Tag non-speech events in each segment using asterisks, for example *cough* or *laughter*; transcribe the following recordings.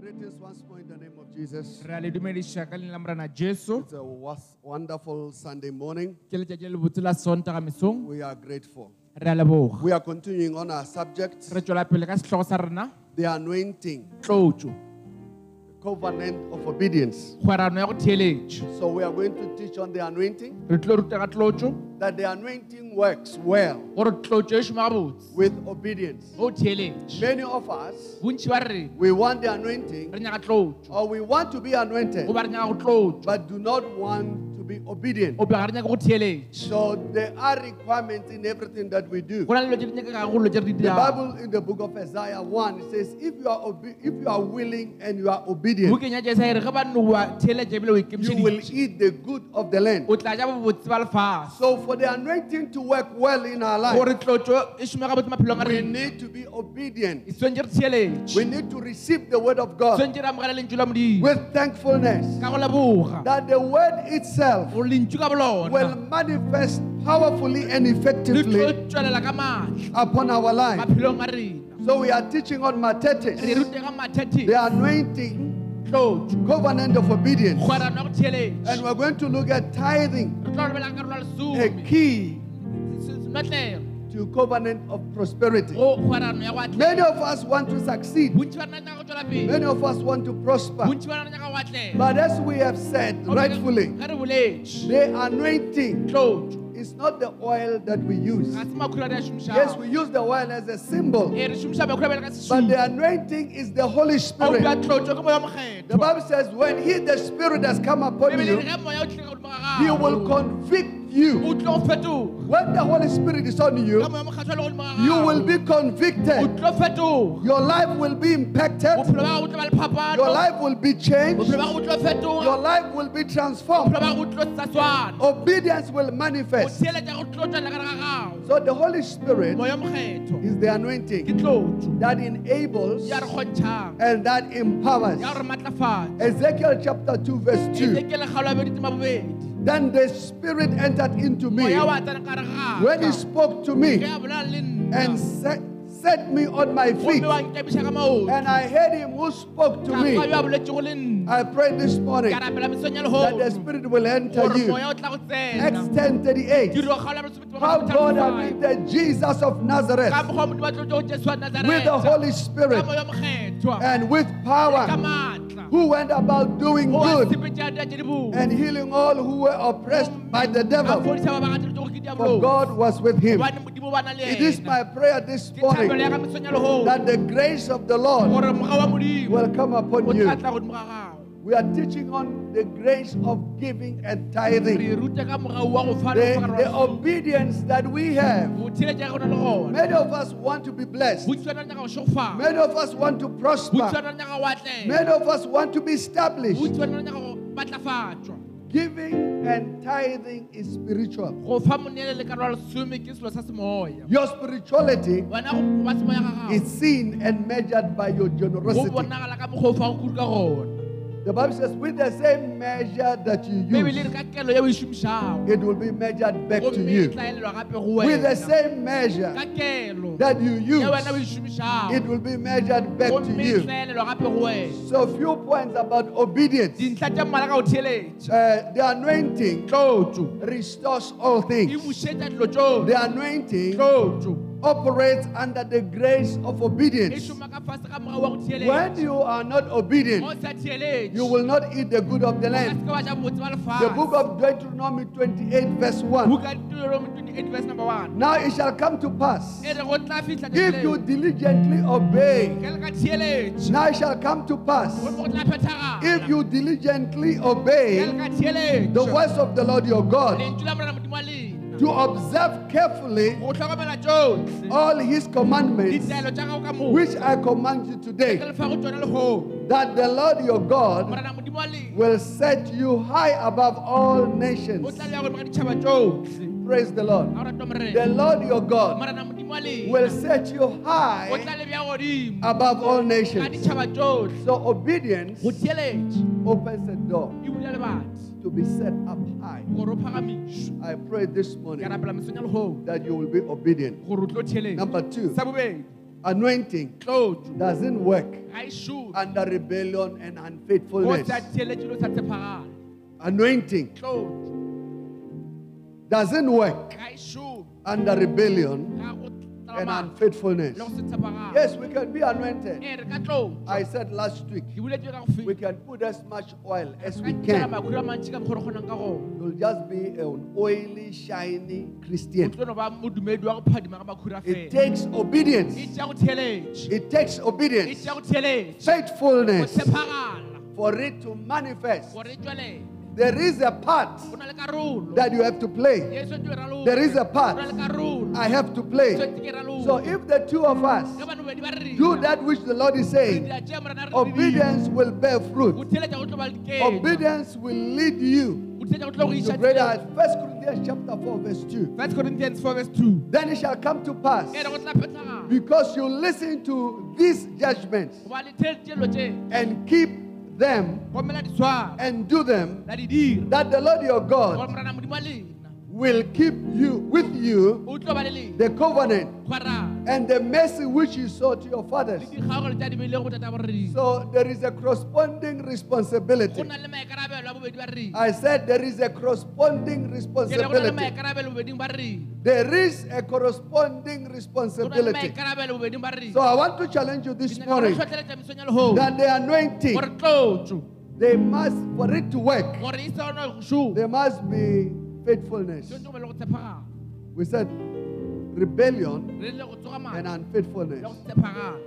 Greetings once more in the name of Jesus. re a le dumediša ka leina la morena jesu. It's a wonderful Sunday morning. ke letšatši le lebotse la sontaga mesong We are grateful. re a leboga We are continuing on our subject, re tšwela pele ka setlhogo sa rena. The anointing, covenant of obedience. kgwerano ya go theeletše So we are going to teach on the anointing, re tlile ruta ka tlotso that the anointing works well gore tlotso šoma gabotse. with obedience. Many of us, bontši ba re we want the anointing re nyaka tlotso or we want to be anointed, goba re nyaka go tlotso but do not want be obedient. o bega re nyaka go theeletše. So there are requirements in everything that we do. go na le dilo tse di nyakega go dilo tse re di The Bible in the book of Isaiah 1 says, if you are obe- if you are willing and you are obedient, bukeng ya jesa re ge ba nne wa theeletša ebile o you will eat the good of the land. o tla ja bobotse ba lefase So for the anointing to work well in our life, gore tlotso šome gabotse maphelong a we need to be obedient. swantse re theeletše. We need to receive the word of God swantse re amogela lentswe la modimo. with thankfulness. Ka go leboga. That the word itself ka will manifest powerfully and effectively upon our life. So we are teaching on Matetes, the anointing covenant of obedience. And we're going to look at tithing, a key to covenant of prosperity. Oh, go kgwerano ya go atlega Many of us want to succeed. bontši ba rena nyaka go tswela pele Many of us want to prosper. bontši ba rena nyaka go atlega But as we have said rightfully, ge re boletše the anointing is not the oil that we use. ga se makhura a di a Yes, we use the oil as a symbol, e re šomiša makhura bele ka but the anointing is the Holy Spirit. tlotso ke moya The Bible says, when He, the Spirit, has come upon you, re ge moya o tlile ka godimo ga He will convict you. o tlile go fetoga When the Holy Spirit is on you, moya mokgetho a le godimo ga you will be convicted. Your life will be impacted. bophelo ba gago o tlo ba le phapano Your life will be changed. bophelo ba gago o tlo fetoga Your life will be transformed. bophelo ba gago o tlo saswana Obedience will manifest. theeletša go tlo tswelela ka re ga gago So the Holy Spirit is the anointing that enables ya re kgontšhang and that empowers. Ezekiel chapter 2, verse 2. Ezekele kgaolo ya bobedi tema bobedi Then the Spirit entered into me. Moya wa tsena ka re ga when He spoke to me a bolela le and nna set, me on my feet. gomme wa nkemiša ka maoto And I heard Him who spoke to me. yo a boletšego le nna I prayed this morning ka rapela mesong ya that the Spirit will enter you. moya o tla go tsena Acts 10 38. tiro kgaolo ya bolesome How God anointed Jesus of Nazareth ka mokgwa modimo a tlo tlo jesu wa with the Holy Spirit and with power, who went about doing good sepetša dia tše di botse and healing all who were oppressed by the devil. fodisa ba bagatšego ke For God was with him. gobane modimo ba na le It is my prayer this ke thabelo ya ka morning mesong ya lehono that the grace of the Lord will come upon you. We are teaching on the grace of giving and tithing. The, the obedience that we have. Many of us want to be blessed. Many of us want to prosper. Many of us want to be established. Bontsi ba nyaka go matlafatšwa Giving and tithing is spiritual. go fa monele le karolo ya lesome ke selo sa semoya Your spirituality wena go ba semoya ga is seen and measured by your generosity. Bonagala ka mokgwa o fa go kudu ka gona The Bible says, with the same measure that you use, ka kelo ye o šomišago it will be measured back to you. tla elelwa gape go With the same measure that you ye wena o use, it will be measured back to you. tla elelwa gape go wena So, few points about obedience. dintlha tša mmala ka go theeletša Uh, the anointing restores all things. bušetša dilo tšohle The anointing operates under the grace of obedience. šoma ka fase ga moga wa go When you are not obedient, you will not eat the good of the land. seke wa ja botse ba The book of Deuteronomy 28, verse 1. buka deuteronomy 28 verse number 1 Now it shall come to pass. Re go tla fitlha if you diligently obey. ke le ka theeletše Now it shall come to pass. Go go tla phethagala if you diligently obey the voice of the Lord your God lentswe la morena modimo wa lena to observe carefully go tlhokomela tšohle all his commandments ditaelo tša gago ka moka which I command you today, le fa go tsona lehono. that the Lord your God morena modimo wa lena. will set you high above all nations. tla le ya godimo ga ditšhaba tšohle Praise the Lord. ga o rata The Lord your God morena modimo wa lena. will set you high tla le bja godimo. above all nations. So obedience opens a door to be set up high. gore o phagamišwe I pray this morning rapela mesong ya lehono. that you will be obedient. gore o tlo theeletše Number two, anointing doesn't work under rebellion and unfaithfulness. sa theeletše le sa tshepagale Anointing doesn't work under rebellion and unfaithfulness. le go se tshepagale Yes, we can be anointed. ee re ka tlotso I said last week, ke buletše ka go we can put as much oil as we can. makhudu a mantši ka mokgwa re kgonang ka gona You'll just be an oily, shiny Christian. tlo no ba modumedi wa go phadima ka makhura It takes obedience. tšea go theeletše It takes obedience, tšea go theeletše faithfulness for it to manifest. There is a part go na le karolo that you have to play. ye tshwantse ralole. There is a part go na le karolo I have to play. tshwantse ke ralole. So if the two of us Ge bano bedi ba re do that which the Lord is saying, dira tše morena re di dira. obedience will bear fruit. theeletša go tlo ba. Obedience will lead you go theeletša go tlo go to greater. First Corinthians chapter 4, verse 2. First Corinthians 4 verse 2 Then it shall come to pass re go tla phethagala because you listen to these judgments goba le theeletše dilo tše and keep them gomela di swara and do them, la di dira that the Lord your God morena modimo wa lena will keep you with you o tlo ba le lena the covenant and the mercy which you saw to your fathers. le dikgaogelo tša di beile go tata borena So there is a corresponding responsibility. na le maikarabelo a bobedi ba rena I said there is a corresponding ke re go na le responsibility. maikarabelo bobeding ba rena There is a corresponding go na le responsibility. maikarabelo bobeding ba So I want to challenge you this Ke nyaka gore morning tlhotlheletša mesong ya lehono. that the anointing, they must, for it to work, gore sa ona go šoma there must be faithfulness. tshwanetse go be le go tshepagala We said rebellion re le go tsoga and unfaithfulness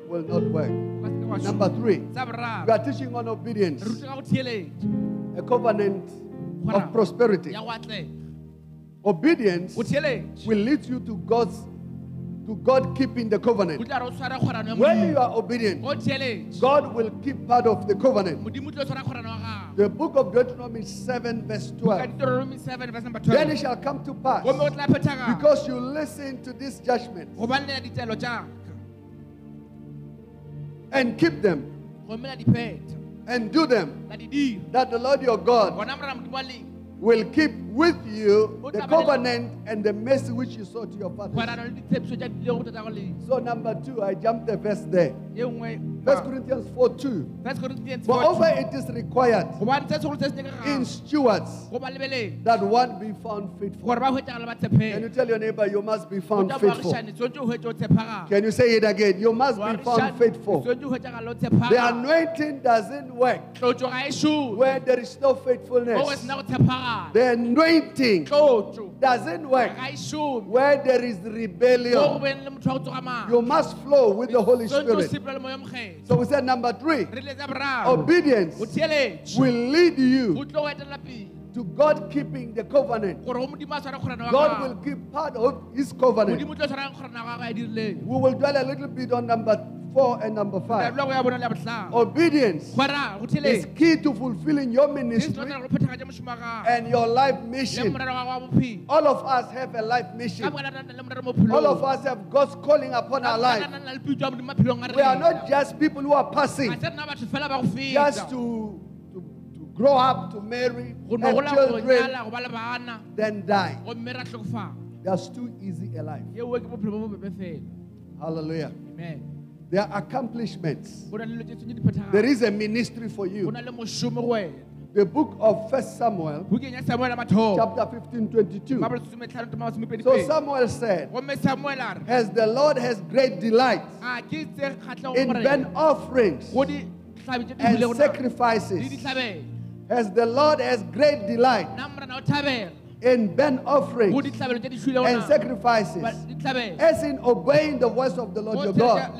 will not work. go ka se ke wa Number three, we are teaching on obedience, re rute ka go theeletša. a covenant of prosperity. ya go atlega Obedience will lead you to God's to God keeping the covenant. tla re o tshwara kgorano ya When you are obedient, God will keep part of the covenant. modimo o tlo tshwara kgorano wa gago The book of Deuteronomy 7, verse 12. Deuteronomy 7 verse number Then it shall come to pass gomme go tla phethagala because you listen to this judgment go banela ditaelo tša and keep them gomme la di phetha and do them, la di dira that the Lord your God gona morena modimo wa lena will keep with you the covenant and the mercy which you saw to your fathers. kgwarano le ditshepišo tša dile go tata go lena So, number two, I jumped the verse there. ye nngwe First Corinthians 4 2. First Moreover, it is required gobane se segolo se se in stewards go ba lebeleng that one be found faithful. gore ba hwetšagale ba Can you tell your neighbor you must be found faithful? boagišane tshwanetse o hwetše o tshepagale Can you say it again? You must be found faithful. tshwanetse o hwetšagale o The anointing doesn't work where there is no faithfulness. The anointing doesn't work? Where there is rebellion. beng le motho wa go tsoga maatla You must flow with the Holy Spirit. sepela le moya mokgetho So we said number three, re letsa boraro. obedience will lead you tlo go etelela pele. to God keeping the covenant. gore go modimo a tshware kgorano wa God will keep part of His covenant. modimo o tlo tshwarang kgorano ya gago ya dirileng. We will dwell a little bit on number four and number five. go ya bona le ya botlhano Obedience is key to fulfilling your ministry tlotlela go phethagatša mošomo wa gago and your life mission. morero wa gago wa bophelo All of us have a life mission. bokana le morero mo bophelong All of us have God's calling upon our life. le pitso ya modimo maphelong a We are not just people who are passing, ga se rena batho fela ba go just to, grow up, to marry, have children, nyala go ba le bana then die. gomme ra tlhokofala That's too easy a life. yeo ke bophelo bo bobebe fela Hallelujah. amen There are accomplishments. go na le dilo tse tsenye di There is a ministry for you. na le mošomo go wena. The book of First Samuel, bukeng ya samuela mathomo. chapter 15, 22. ba bolesometlhano toma masomepedi So Samuel said, gomme samuel a re As the Lord has great delight a ah, ke tse kgatlhego in burnt offerings go ditlhabi tse di and sacrifices, as the Lord has great delight nna morena o thabela in burnt offerings ditlhabelo tse di šwilego and sacrifices, as in obeying the voice of the Lord your God.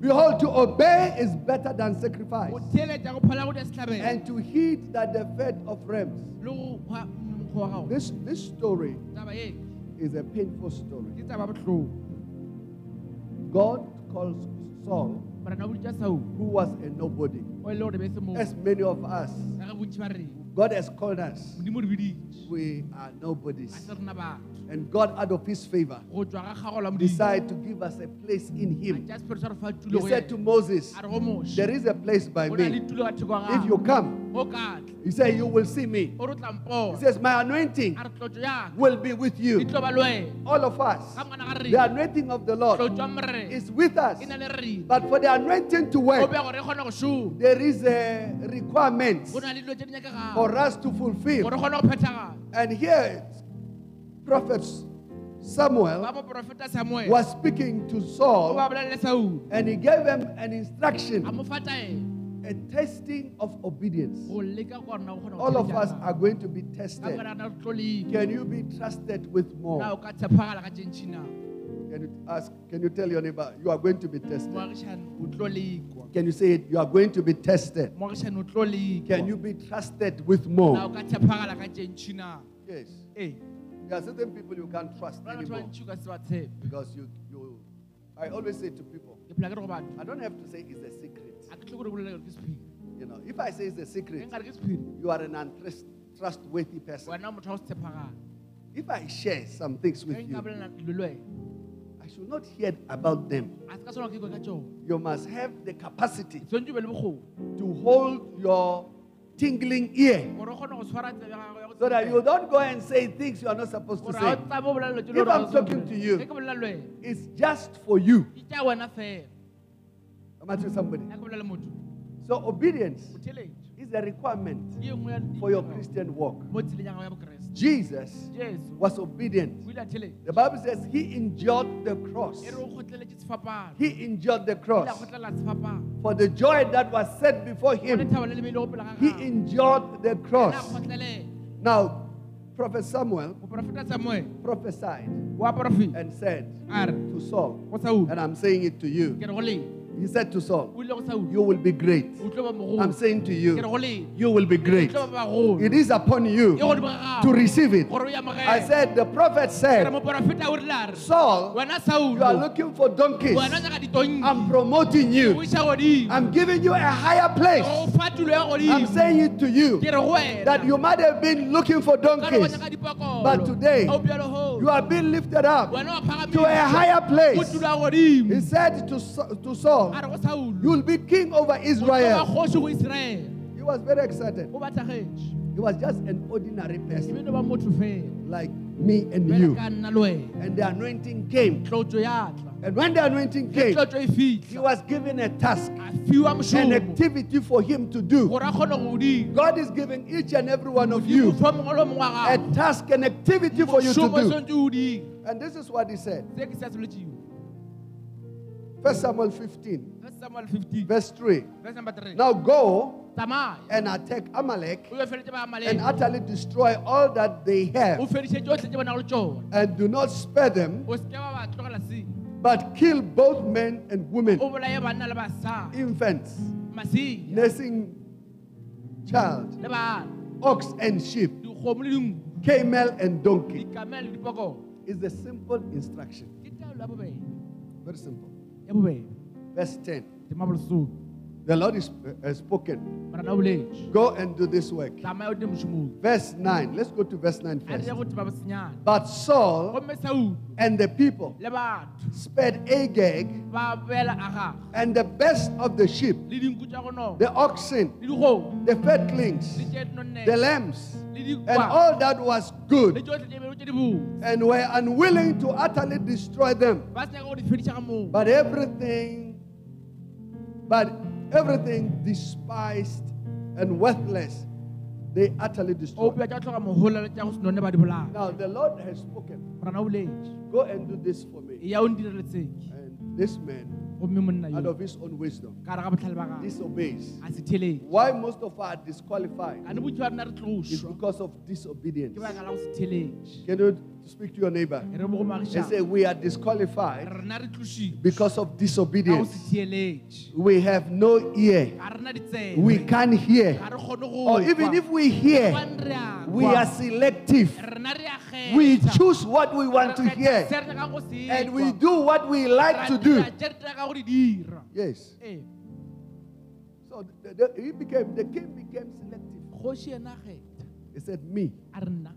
Behold, to obey is better than sacrifice, go theeletša go phala go dia setlhabelo and to heed that the fat of rams. le go hwa mokgwa wa gago. This, this story is a painful story. ke taba botlhoko God calls Saul, morena o boditša saul. who was a nobody, o le gore be se mo as many of us. Ka ge bontši ba reng God has called us. modimo re biditše We are nobodies. Se rena batho And God, out of His favor, go tswa ga kgago la modimo decided to give us a place in Him. tša sepero sa re fa He said to Moses, a re go moše There is a place by go na le me. tulo ka theko If you come, He said, You will see me. o re o tla He says, My anointing a re tlotso yaka will be with you. tlo ba le wena All of us. ka ngwana ga The anointing of the Lord is with us. na le rena But for the anointing to work, be gore kgone go šoma there is a requirement go na le dilo tse di nyakegago for us to fulfill. gore kgone go phethagala And here, Prophet Samuel ba moprofeta samuel was speaking to Saul and he gave him an instruction, mo fa taelo a testing of obedience. go leka gore na o kgona go All of us are going to be tested. gore ana re tlo leka Can you be trusted with more? o ka tshepagala ka tšentšhi na Can you ask? Can you tell your neighbor you are going to be tested? moagišane o tlo lekwa Can you say it? You are going to be tested. moagišane o tlo lekwa Can you be trusted with more? o ka tshepagala ka tšentšhi na Yes. Eh. There are certain people you can't trust go na batho ba anymore ntši o ka se ba tshepe because you, you. I always say to people, ke phela ke re go batho I don't have to say it's a secret. a ke tle gore bolele gore ke sephiri You know, if I say it's a secret, nkare ke sephiri you are an untrustworthy person. wena motho wa go se tshepagala If I share some things with you, bolela dilo le wena I should not hear about them. a se ka tshwana ke kwe ka tsone You must have the capacity tshwanetse o be le bokgoni to hold your tingling ear gore o kgone go tshwara tsebe ya gago ya go so that you don't go and say things you are not supposed to say. o tsabe o bolela dilo tse If I'm talking to you- ge ke bolela le wena It's just for you. ke tša wena fela I'm asking somebody. ya ke bolela le motho So obedience is a requirement ke nngwe ya for your Christian walk. mo tseleng ya gago ya bokeresete Jesus was obedient. o ile a theletše The Bible says he endured the cross. re o kgotleletše sefapano He endured the o ile a cross. For the joy that was set before him, thabo le lebele go pela ga he endured the cross. Now, Prophet Samuel samuel prophesied and said to saul and I'm saying it to you. Ke re go lena He said to Saul, o ile go saul You will be great. o tlo ba mogolo I'm saying to you, you will be great. tlo ba bagolo It is upon you to receive it. I said, The prophet said, moprofeta o rile a Saul, you are looking for donkeys. wena o nyaka ditonki I'm promoting you. I'm giving you a higher place. go fa tulo ya I'm saying it to you ke re go wena that you might have been looking for ka re go donkeys. But today, a o bjalo ho You are being lifted up to a higher place. tulo ya godimo He said to, to Saul, a re go saul You will be king over Israel. kgoši go israele He was very excited. He was just an ordinary person bene ba motho fela like me and you. ka nna le wena And the anointing came. tlotso ya tla And when the anointing came, he was given a task, an activity for him to do. gore a kgone go dira God is giving each and every one of you fa mongwe le mongwe wa a task, an activity for you to do. And this is what he said. First Samuel 15, First Samuel 15 verse 3. verse number 3 Now go and attack Amalek o yo feditse ba and utterly destroy all that they have, fediše tsohle tse ba nago le tsone and do not spare them, o seke ba ba tlogela seng but kill both men and women, o bolaye banna le basadi. Infants, nursing child, ox and sheep, dikgomo le dinku. camel and donkey. Is the simple instruction. ke taolo ya bobedi. Very simple. Verse 10. The Lord is, uh, has spoken. morana o boletše Go and do this work. tsamaya o dire mošomong Verse 9. Let's go to verse 9 first. ya go teba bosenyana But Saul and the people spared Agag ba beela a gagwe and the best of the sheep, le dinku tša go nona the oxen, the fatlings, le tše dinonne the lambs, and all that was good, tsohle tše bego tše di botse and were unwilling to utterly destroy them. ba se nyaka go di fediša ka moo But everything, but everything despised and worthless, they utterly destroyed. opia tša go tlhoga mohola le tša go se nonne ba di bolaya Now the Lord has spoken. morana o boletše Go and do this for me. ya o ndirele tseki And this man, out of his own wisdom, ka re ga botlhale ba gagwe disobeys. Why most of us are disqualified a ne bontši ba rena is because of disobedience. ke baka la go se theletše Can you speak to your neighbor. Re mo go and say we are disqualified rena re tlošitše because of disobedience? We have no ear. We can't hear. ga re kgone Or even if we hear, Kwan re a we are selective. rena re a We choose what we want to hear. se re nyakang go se and we do what we like to do. dira tše re nyakang go di dira. Yes. So the, the- he became, the king became selective. kgoši yena a kgetha. He said, Me, a re nna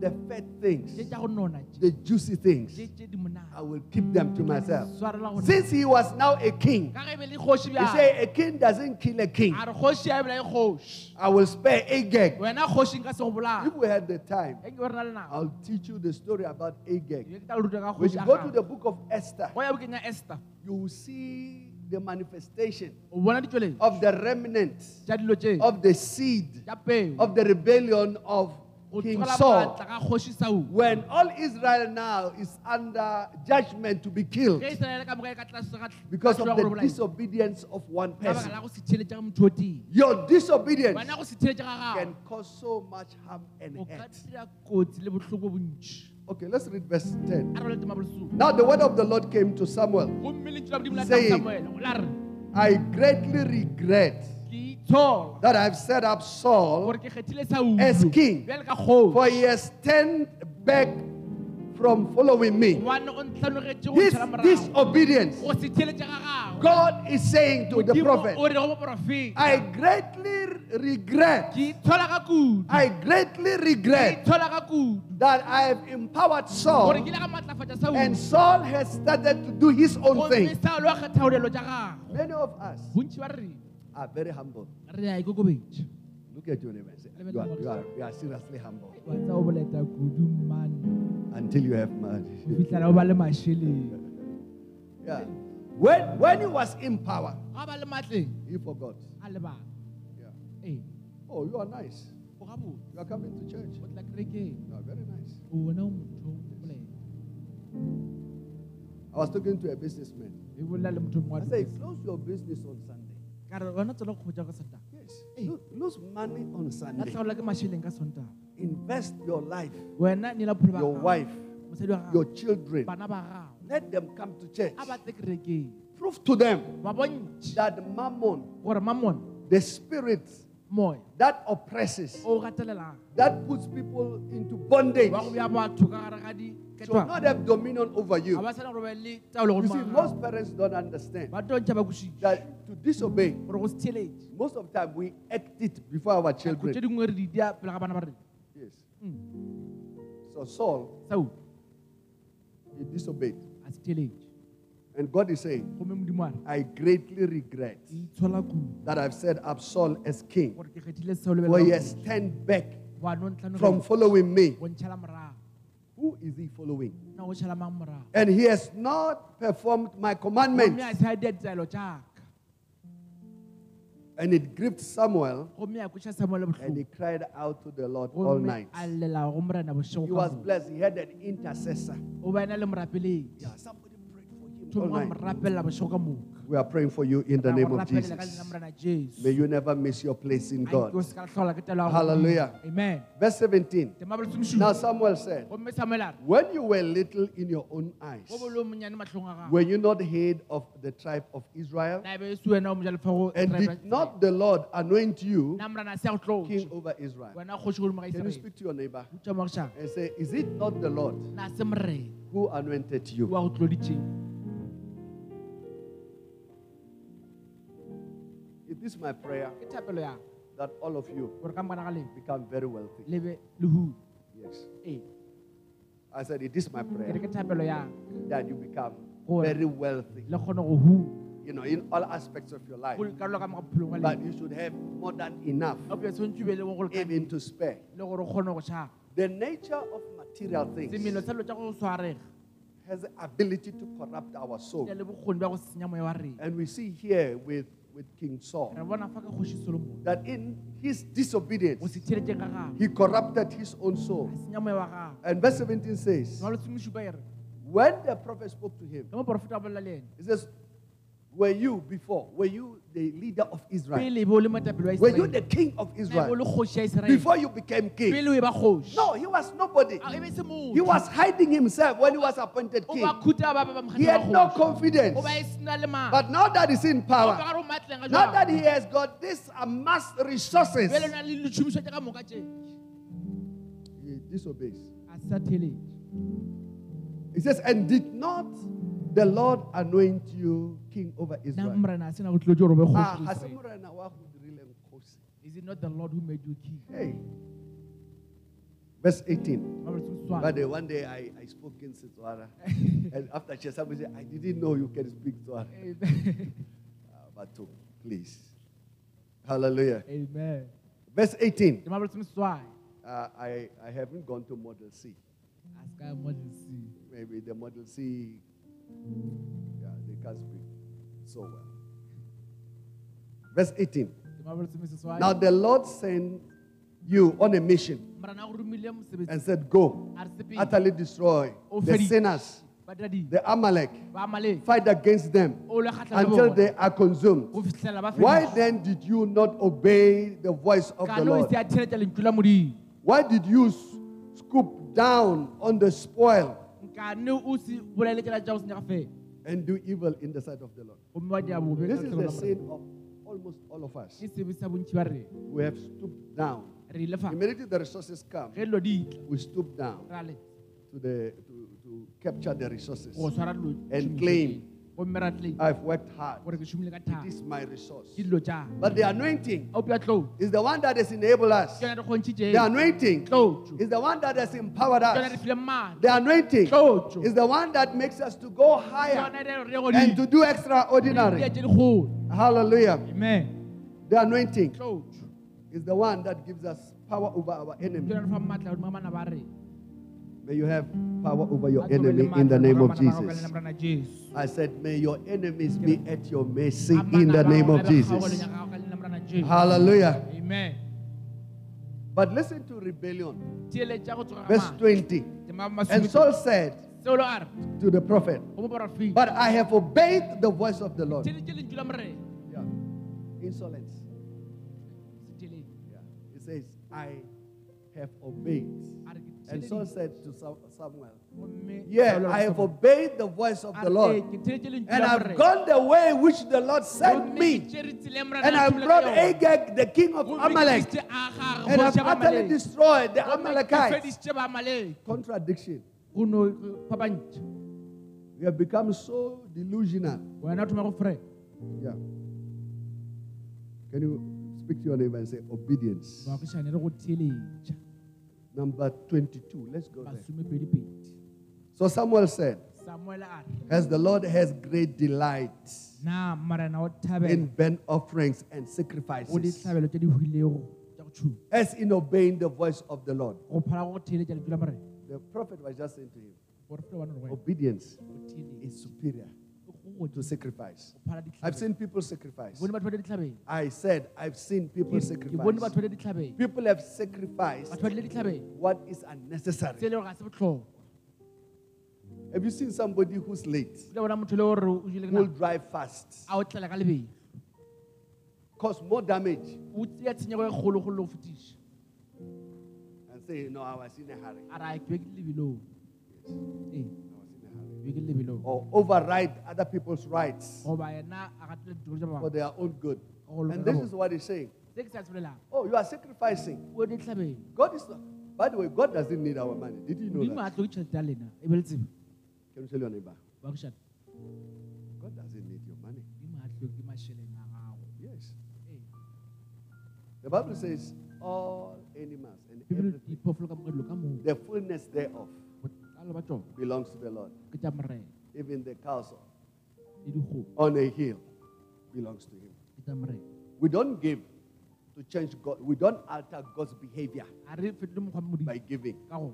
the fat things, tše tša go nona tše the juicy things, I will keep them to myself. swarela go nna. Since he was now a king, ka ge be le kgoši he said, A king doesn't kill a king. a re kgoši ya bela kgoši I will spare Agag. wena kgoši nka se go bolaya If we had the time, ke be re na le nako I'll teach you the story about Agag. ke tla le When you go to the book of Esther, go ya bokeng ya ester you will see the manifestation o bona ditšweletši of the remnant tša dilo tše of the seed of the rebellion of King Saul. maatla ka kgoši saul When all Israel now is under judgment to be killed ge israele ka moka ka tlase ga because of the disobedience of one person. la go se theletša ga motho o tee Your disobedience wena go se theletša ga gago can cause so much harm and hurt. dira kotsi le bohloko bontši Okay, let's read verse 10. a re le tema bolesome Now the word of the Lord came to Samuel. gomme lentswe la modimo la Saying- tla samuele go la re I greatly regret itshola that I've set up Saul, gore ke kgethile saul As king. for he has turned back from following me. gobane o ntlhanogetše go His disobedience. go se theletše ga gago God is saying to the prophet, o re go moprofeta I greatly regret, ke itshola ka kudu. I greatly regret itshola ka kudu. that I have empowered Saul ke ile ka maatlafatša saul. and Saul has started to do his own thing. saul wa kgetha golelo tša gago Many of us bontši ba re are very humble. re a ikokobetše Look at your neighbor and say, you are, you are, you are seriously humble wa tsa o boleta kudu mane until you have money. go fitlhela o ba le mašheleng *laughs* Yeah. When, when he was in power, ga ba le matleng he forgot. Yeah. Oh, you are nice. You are coming to church. o tla kerekeng You are very nice. o wena o motho o bolela I was talking to a businessman. bolela le motho mongwe I said, close your business on Sunday. Ka re wena tsela go kgotsa Yes. Lose money on Sunday. latlhagola ke mašheleng ka sontaga Invest your life, wena ne la bophelo ba your wife, your children. bana ba gago Let them come to church. a ba tle kerekeng Prove to them that mammon, the spirit that oppresses, that puts people into bondage, wa go bja batho ka gare ga should not have dominion over you. ba sana gore ba le taolo You see, most parents don't understand ba tontšha ba kositše that to disobey, gore go se theletše most of the time we act it before our children. dingwe re di dia pele ga bana ba rena Yes. Mm. So Saul, saul he disobeyed. a se theletše And God is saying, gomme modimo a re I greatly regret ke itshola kudu that I've set up Saul as king, gore ke kgethile for he has turned back from following me. go ntšhela morago Who is he following? na go tšhela mang morago And he has not performed my commandments. And it grieved Samuel, gomme a kweša samuele and he cried out to the Lord all night. a llela go morena bošego He was blessed. He had an intercessor. o ba ena le morapeledi Yeah, somebody prayed for him all mongwe a mo night. Rapelela bošego ka moka We are praying for you in the name of Jesus. leina morena jesu May you never miss your place in A nke o God. se ka lahlola ke telo ya go Hallelujah. Amen Verse 17. Now Samuel said, gomme samuele a re When you were little in your own eyes, go bolo monyane matlhong a gago were you not head of the tribe of Israel? na be se wena o mojalefa go And did not the Lord anoint you na morena a se a go king over Israel? wena kgoši godimo ga Can you speak to your neighbor and say, Is it not the Lord na se morena who anointed you? It is my prayer ke thapelo yang that all of you gore ka mokana ga lena become very wealthy. le be le hu Yes. I said, It is my prayer ke thapelo yang that you become very wealthy, le kgone go hu you know, in all aspects of your life. go karolo ka moka bophelong wa But you should have more than enough gape tshwanetse be le go go lekaneng, even to spare. le gore o kgone go šhaba The nature of material things sa dilo tša go swarega has the ability to corrupt our soul. di le bokgoni bja go senya moya wa rena. And we see here with, with King Saul. Re bona fa ka kgoši solomon. That in his disobedience, se theletšeng ga he corrupted his own soul. a senya moya wa gago And verse 17 says, ngwalo semošupa re when the prophet spoke to him, ge moporofeta a bolela le ene he says, Were you before, were you the leader of Israel? pele be o le moetapele wa Were you the king of Na be o Israel le kgoši ya israele before you became king? pele o ba kgoši No, he was nobody. A, be se motho. He was hiding himself when he was appointed king. He had no confidence. o ba sena le maatla But now that he's in power, gare o matleng ga now that he has got this amassed resources, Bjale o na le ditšhomišwa tša ka moka tše he disobeys. a sa theletše He says, and did not the Lord anoint you king over Israel. morena a sena go tlotse gore o be Ah, kgoši go ga se Israel. morena wa go dirileng kgoši. is it not the lord who made you king Hey. Verse 18. Bible says, But one day I, I spoke in Setswana. *laughs* and after church, somebody said, I didn't know you can speak Tswana. Amen. Uh, *laughs* but to, please. Hallelujah. Amen. Verse 18. The Bible says, "Swana." Uh, I, I haven't gone to Model C. A se ka model C. Maybe the Model C, yeah, they can't speak so well. Verse 18. The Bible says, "Swana." Now the Lord sent you on a mission Morena o go romile mosebetsi. and said, Go, A re sepele. utterly destroy the sinners, the Amalek, fight against them O le kgatlha le until they are consumed. Go fitlhela ba Why then did you not obey the voice of the Lord? se a theletša lentswe la Modimo. Why did you scoop down on the spoil Nka ne o se bolaeletša tša go senyega fela. and do evil in the sight of the Lord? Gomme wa dia bobe This is the sin of almost all of us. Ke sebe sa bontši ba rena. We have stooped down. Re ile fa. Immediately the resources come, Ge dilo di tla, we stoop down to the to, to capture the resources. dilo And claim. Tse. Gomme ra claim I've worked hard. gore ke šomile ka It is my resource. Ke dilo tša. But the anointing A opša tlou. is the one that has enabled us. Ke yona re kgontšhitše. The anointing is the one that has empowered Ke yona re us. The anointing is the one that makes us to go higher yona re re go and to do di extraordinary. Hallelujah. Amen. The anointing is the one that gives us power over our enemy. May you have power over your A tlo be le enemy in the name of bana ba rona ka Jesus. leina la Morena Jesu. I said, May your enemies be at your mercy in the name of a be kgaogo Jesus. lenyaka gago ka leina la Morena Jesu. Hallelujah. Amen. But listen to rebellion. Theeletša go tsoga ga Verse 20. And Saul said Seo lo a re, to the prophet, go mo porofeta. But I have obeyed the voice of the Lord. Theeletše lentswe la Morena. Yeah. Insolence. Yeah. He says, I have obeyed. And. Saul said to Sam- Samuel, Yeah, Saul a re I have obeyed the voice of the Lord. "Eh, ke theeletše lentswe And I've gone the way which the Lord sent me. ke tšere tsela ya Morena And I nthomile brought. Agag, the king of Amalek. And I've utterly destroyed the Amalekites. fedisitše ba Amalek. Contradiction. Go no phapantša. We have become so delusional. wena o thoma go freka Yeah. Can you speak to your neighbor and say obedience? Number 22. Let's go there. So Samuel said, As the Lord has great delight na marena o in burnt offerings and sacrifices, ditlhabelo tse di huilego tša go tšhuma. As in obeying the voice of the Lord. go phala go go theeletša lentswe la morena The prophet was just saying to him, porofeta wa nore obedience is superior to sacrifice. I've seen people sacrifice. bone batho ba di ditlhabelo I said, I've seen people ke bone batho sacrifice. ba di ditlhabelo People have sacrificed batho ba dile ditlhabelo what is unnecessary. se le gore ga se botlhokwa Have you seen somebody who's late? le bona motho le gore o jile Who will drive fast? a o tlela ka lebelo Cause more damage o tseya tshenyego kgologolo o fetiša and say, No, I was in a hurry. a ra ke be ke Yes, Or override other people's rights goba yena a gatile for their own good. And this is what he's saying. se ke sa se bolelang Oh, you are sacrificing. God is not. By the way, God doesn't need our money. Did you know that? a tlo ke tšhelete ya lena be le tsebe Can you tell your neighbor? God doesn't need your money. modimo a tlo ke mašheleng a gago Yes. The Bible says all animals and everything, diphoofolo ka mogedilo ka moo the fullness thereof botlalo ba tsona belongs to the Lord. ke tša morena Even the castle on a hill belongs to Him. ke tša morena We don't give to change God. We don't alter God's behavior a re fetole mokgwa mo by giving. No.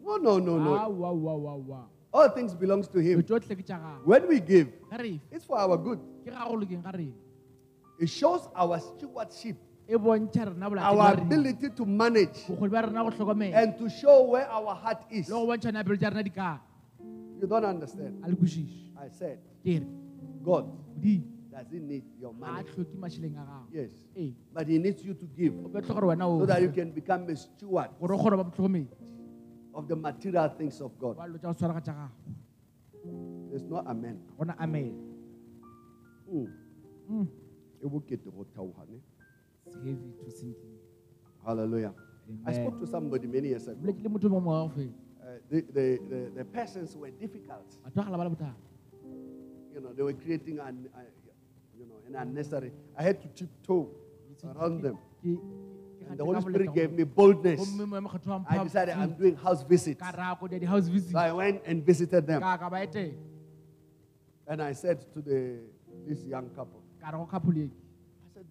No, no, no, no. All things belongs to Him. tsotlhe ke tša gago When we give, it's for our good. ke gago lekeng ga rena It shows our stewardship, our ability to manage, bokgoni ba rena go tlhokomela and to show where our heart is. le go bontšha na pelo tša rena di ka You don't understand. a le kwešiše I said, God doesn't need your money. tlhoke mašheleng a gago Yes. But He needs you to give o ka tlhoka gore so that you can become a steward gore o kgone ba motlhokomedi of the material things of God. wa dilo tša go tshwaraga tša gago There's no amen. amen Mm. Mm. It's heavy to sink in. Hallelujah. I spoke to somebody many years ago. Boletse le motho o mongwe wa go feta the, the, the, the persons were difficult. batho ba kgala ba le bothata You know, they were creating an, uh, you know, an unnecessary. I had to tiptoe around them. And the Holy Spirit gave me boldness. gomme moya mokgetho wa I decided I'm doing house visits. ka raya ko dia di-house visit So I went and visited them. ka ka ba etela And I said to the, this young couple,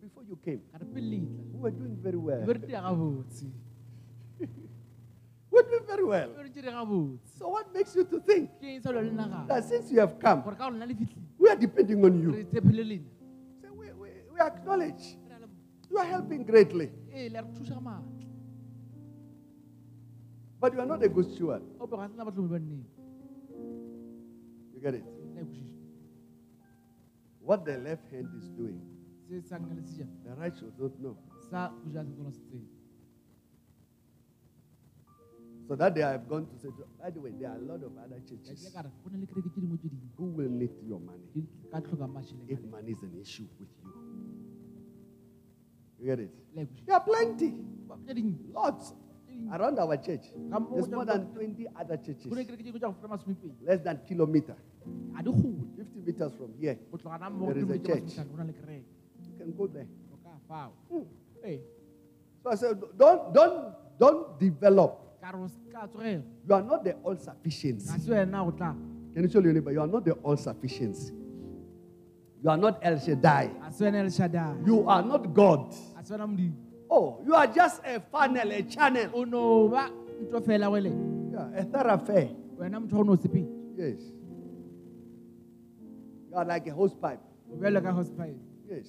before you came, ka re pele letla we were doing very well. be re dire gabotse *laughs* We were doing very well. be re dire gabotse So what makes you to think ke eng sa lo le naga that since you have come, gore ka go lena le fitlhile we are depending on you? Say, we, we, we acknowledge Re a le- you are helping greatly, ee le re thusa ka maatla but you are not a good steward. ope ga sena batlhomi ba nneng You get it? What the left hand is doing, se sa nka le sejana the right should not know. sa boja se tsona se tsene So that day I've gone to say, by the way, there are a lot of other churches ka re go na le kereke tse dingwe tse dingwe who will need your money. Di ka tlhoka mašheleng if money is an issue with you. You get it? There are plenty, lots. Around our church. There's more than 20 other churches, kereke tse dingwe tsa go feta masomepedi less than kilometer, ga di gole 50 meters from here. go tloga na mo There is a church. Masometlhano go na le kereke You can go there. fao Hmm. So I said, don't, don't, don't develop. ka re o se ka tsogela You are not the all sufficiency. ga se wena Can you show your neighbor? You are not the all sufficiency. You are not El Shaddai. ga se wena el shadai You are not God. ga se wena modimo Oh, you are just a funnel, a channel. o no ba ntho fela wele Yeah, a thoroughfare. wena motho ga o ne o sepedi Yes. You are like a hose pipe. o bjalo ka hospital Yes.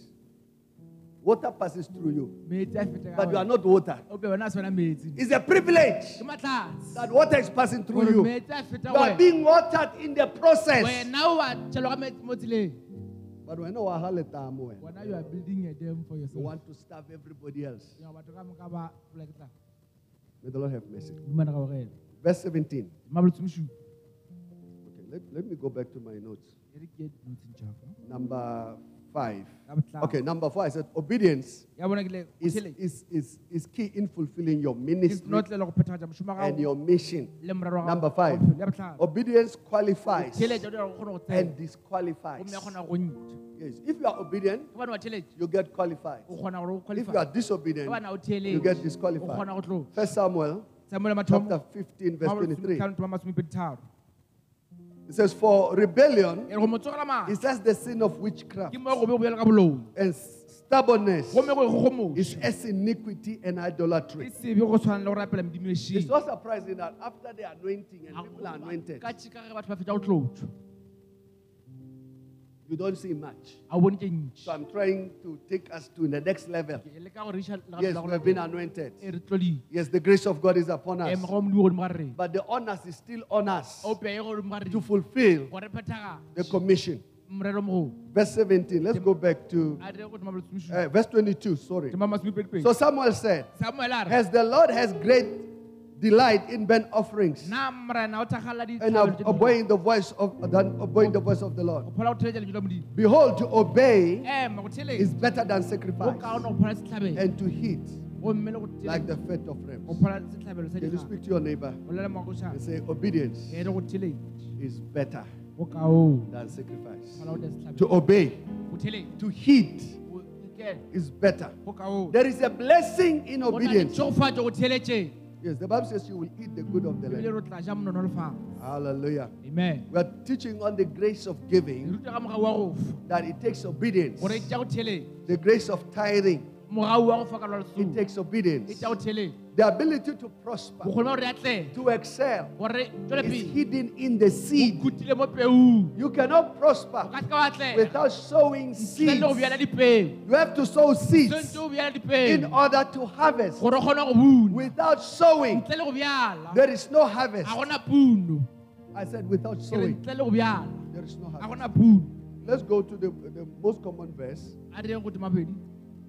Water passes through you, metsi a fete ka but you are not water. o be wena a se wena It's a privilege that water is passing through you. metsi a feta You are being watered in the process. wena o a tšhelwa ka metsi mo tseleng But when you are haletamo, wena you are building a dam for yourself, you want to starve everybody else. Ya, batho ka moka ba poleke tla May the Lord have mercy. dumana ka bogela Verse 17. Okay, let, let me go back to my notes. re ke notseng jaka Number five. Okay, number four, I said obedience ya bona ke le is, is, is, is key in fulfilling your ministry notle le go phethagatša mošomo wa and your mission. le morero wa gago Number five. bophelo. ya botlhano Obedience qualifies theletša o dira go kgone go tsena and disqualifies. gomme ya kgona go ntšha Yes, if you are obedient, ka bane wa theletše you get qualified. o kgona gore o If you are disobedient, ka bana o you get disqualified. kgona go tlo First Samuel chapter 15, verse 23. It says, For rebellion e re go mo tsogela maa is as the sin of witchcraft, ke mo go be go bjalo ka boloi and stubbornness is as iniquity and idolatry. sebe go tshwana le go rapela modimo It's not surprising that after the anointing and people are anointed, you don't see much. a bone ke ntši So I'm trying to take us to the next level. ke leka gore iša Yes, we have been anointed. Yes, the grace of God is upon us. mogo modimo godimo ga rena But the honors is still on us o peye godimo ga to fulfill the commission. Verse 17, let's go back to a dire go tema bolotsomosupa uh, verse 22. Sorry. So Samuel said, As the Lord has great delight in burnt offerings. Na morena o thagalela and obeying the voice of uh, than obeying the voice of the Lord. go phola go theletša lentswe la modimo Behold, to obey is better than sacrifice, kaone go phola setlhabelo. And to heat gomme le go like the fat of rams. Can you speak to your neighbor? O lele moagošana and say, Obedience re go theletša is better than sacrifice. phola go de To obey, to ikela is better. There is a blessing in go na le obedience. Tšogofatšo go theletšeng Yes, the Bible says you will eat the good of the land. re tla ja monono lefatshe Hallelujah. amen We are teaching on the grace of giving ruta ka mogau wa go fa that it takes obedience. gore tša go theletša The grace of tithing, mogau wa go fa ka lwa it takes obedience. The ability to prosper, bokgoni ba gore re atlega to excel, is hidden in the seed. kutile mo peung You cannot prosper ka se ka wa atlega without sowing seeds. le go bjala dipeo. You have to sow seeds sentse o bjala in order to harvest. gore o kgone go buna Without sowing, ntle le go bjala there is no harvest. ga gona puno. I said, without sowing, ntle le go there is no harvest. Let's go to the, the most common verse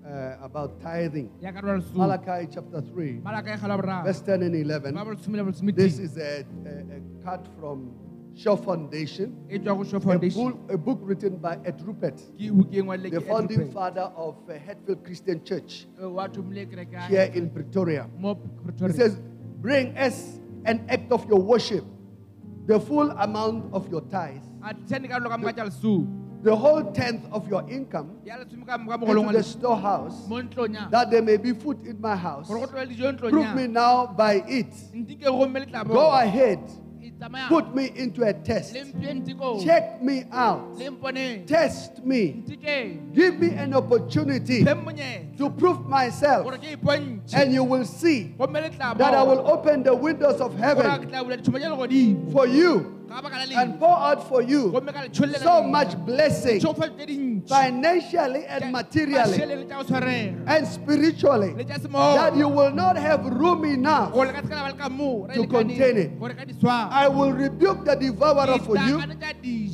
a direng go temapedi uh, about tithing. ya ka lwa lesong Malachi chapter 3, malaka e kgala boraro verse 10 and 11. ba bolesome le bolesome This is a, a, a cut from Shaw Foundation, tswa go show a book, a book written by Ed Roebert, ke bukeng wa the founding father of uh, Hatfield Christian Church kereka here in Pretoria. He says, Bring us an act of your worship, the full amount of your tithes, a ten karolo ka moka tša lesu the whole tenth of your income ya lesome ka moka into the storehouse, mo ntlong ya. that there may be food in my house. go tlole dijo ntlong Prove me now by it. ntike gomme letlabo Go ahead, put me into a test. le mpie ntiko Check me out. Test me. Give me an opportunity to prove myself, gore ke ipontšhe and you will see that I will open the windows of heaven ke tla bula ditšhomo tša legodimo. for you. ka baka la and pour out for you gomme ka letšholela so much blessing tšhofa tše dintši financially and materially Mašeleng le tša go tshwarega and spiritually that you will not have room enough. gore ka sekala ba le ka moo re To contain it. gore ka di swara I will rebuke the devourer for you.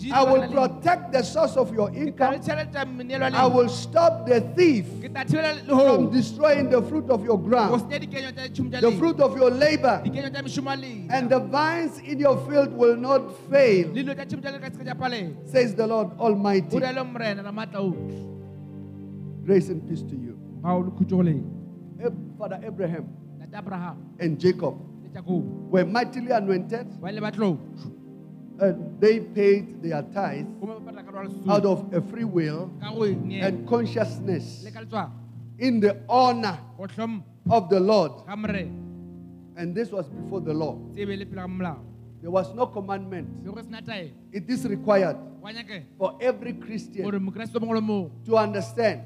Ditakane tša diji I will protect the source of your income. le tšhelete menelo le- I will stop the thief ke tla thibela from destroying the fruit of your ground, senya dikenywa tša tšhomo tša the fruit of your labor, dikenywa tša mešomo ya lena. and the vines in your field will not fail, le dilo tša tšhomo tša lena ka seka tša palela says the Lord Almighty. o rialo morena na maatla otlhe Grace and peace to you. ga o le khutso go lena Ab- eh, Father abraham. and Jacob were mightily anointed, and they paid their tithe gomme ba patla ka rwala out of a free will ka go neela and consciousness le ka letswang. in the honor of the Lord. And this was before the law. tsebe le pele ga molao. There was no commandment. be go sena taelo. It is required for every Christian gore mokeresete mongwe le mongwe to understand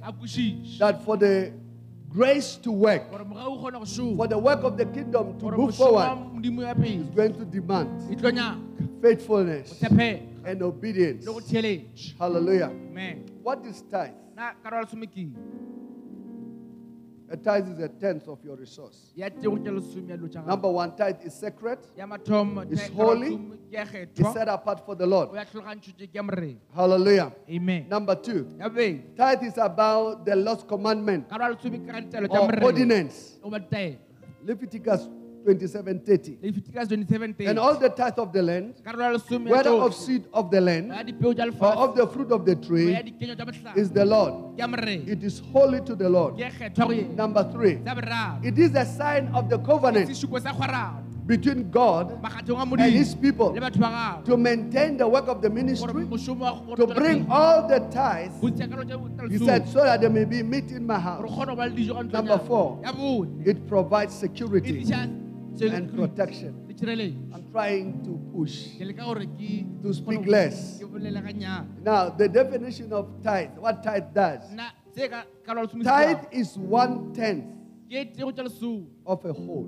that for the grace to work, gore moga o kgone go šoma for the work of the kingdom to move forward, is going to demand faithfulness and obedience. Hallelujah. amen. What is tithe? A tithe is a tenth of your resource. ya tego tša lesome ya dilo tša gago Number one, tithe is sacred. It's holy. It's set apart for the Lord. o ya tlhologantšhotše ke ya morena Hallelujah. amen Number two, tithe is about the lost commandment ka rwala lesome ke ga ditaelo tša or ordinance. o ba ditaelo Leviticus 27:30. le fitika 27 And all the tithe of the land, ka rwala lesome ya whether of seed of the land ya dipeo tša or of the fruit of the tree, dikenywa tša mohlala is the Lord. ke ya morena. It is holy to the Lord. ke ya kgethwa go yena. Number three, it is a sign of the covenant sešupo sa kgwarao between God and His people le batho ba gagwe to maintain the work of the ministry, mošomo wa go to bring all the tithes. go tšea karolo tša He said, so that there may be meat in my house. kgone go ba le dijo ka ntlong Number four. It provides security and protection. I'm trying to push. ke leka gore ke To speak less. ke bolele ga nnyane Now, the definition of tithe, what tithe does. nna se ka karolo lesome se Tithe is one tenth ke tego tša lesome of a whole.